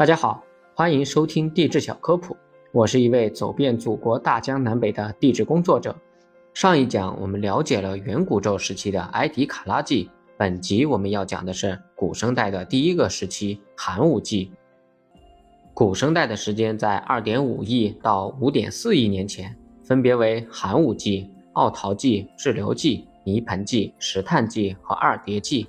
大家好，欢迎收听地质小科普。我是一位走遍祖国大江南北的地质工作者。上一讲我们了解了远古宙时期的埃迪卡拉纪，本集我们要讲的是古生代的第一个时期寒武纪。古生代的时间在2.5亿到5.4亿年前，分别为寒武纪、奥陶纪、志留纪、泥盆纪、石炭纪和二叠纪。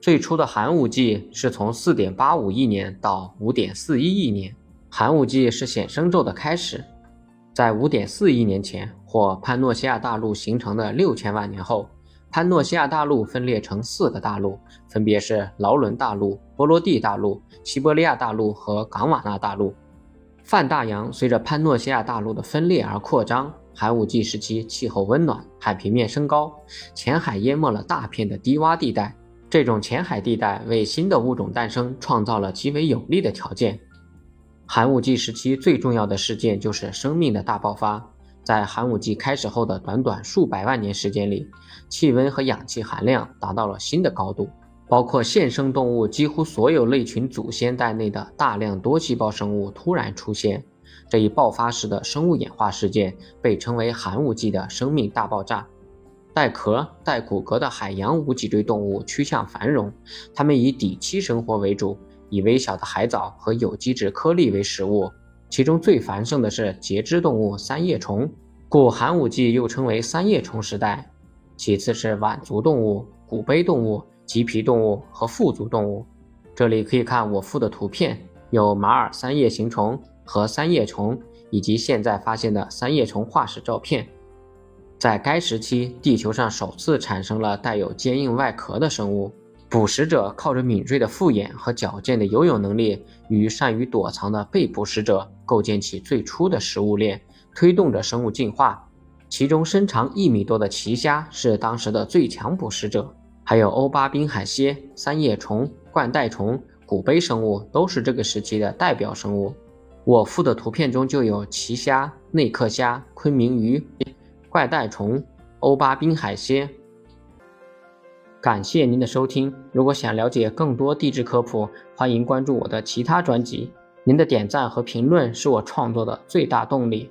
最初的寒武纪是从4.85亿年到5.41亿年，寒武纪是显生宙的开始。在5.4亿年前或潘诺西亚大陆形成的六千万年后，潘诺西亚大陆分裂成四个大陆，分别是劳伦大陆、波罗的大陆、西伯利亚大陆和冈瓦纳大陆。泛大洋随着潘诺西亚大陆的分裂而扩张。寒武纪时期气候温暖，海平面升高，浅海淹没了大片的低洼地带。这种浅海地带为新的物种诞生创造了极为有利的条件。寒武纪时期最重要的事件就是生命的大爆发。在寒武纪开始后的短短数百万年时间里，气温和氧气含量达到了新的高度，包括现生动物几乎所有类群祖先在内的大量多细胞生物突然出现。这一爆发式的生物演化事件被称为寒武纪的生命大爆炸。带壳、带骨骼的海洋无脊椎动物趋向繁荣，它们以底栖生活为主，以微小的海藻和有机质颗粒为食物。其中最繁盛的是节肢动物三叶虫，故寒武纪又称为三叶虫时代。其次是腕足动物、骨背动物、棘皮动物和腹足动物。这里可以看我附的图片，有马尔三叶形虫和三叶虫，以及现在发现的三叶虫化石照片。在该时期，地球上首次产生了带有坚硬外壳的生物。捕食者靠着敏锐的复眼和矫健的游泳能力，与善于躲藏的被捕食者构建起最初的食物链，推动着生物进化。其中，身长一米多的奇虾是当时的最强捕食者，还有欧巴滨海蝎、三叶虫、冠带虫、古杯生物都是这个时期的代表生物。我附的图片中就有奇虾、内克虾、昆明鱼。怪带虫、欧巴滨海蝎。感谢您的收听。如果想了解更多地质科普，欢迎关注我的其他专辑。您的点赞和评论是我创作的最大动力。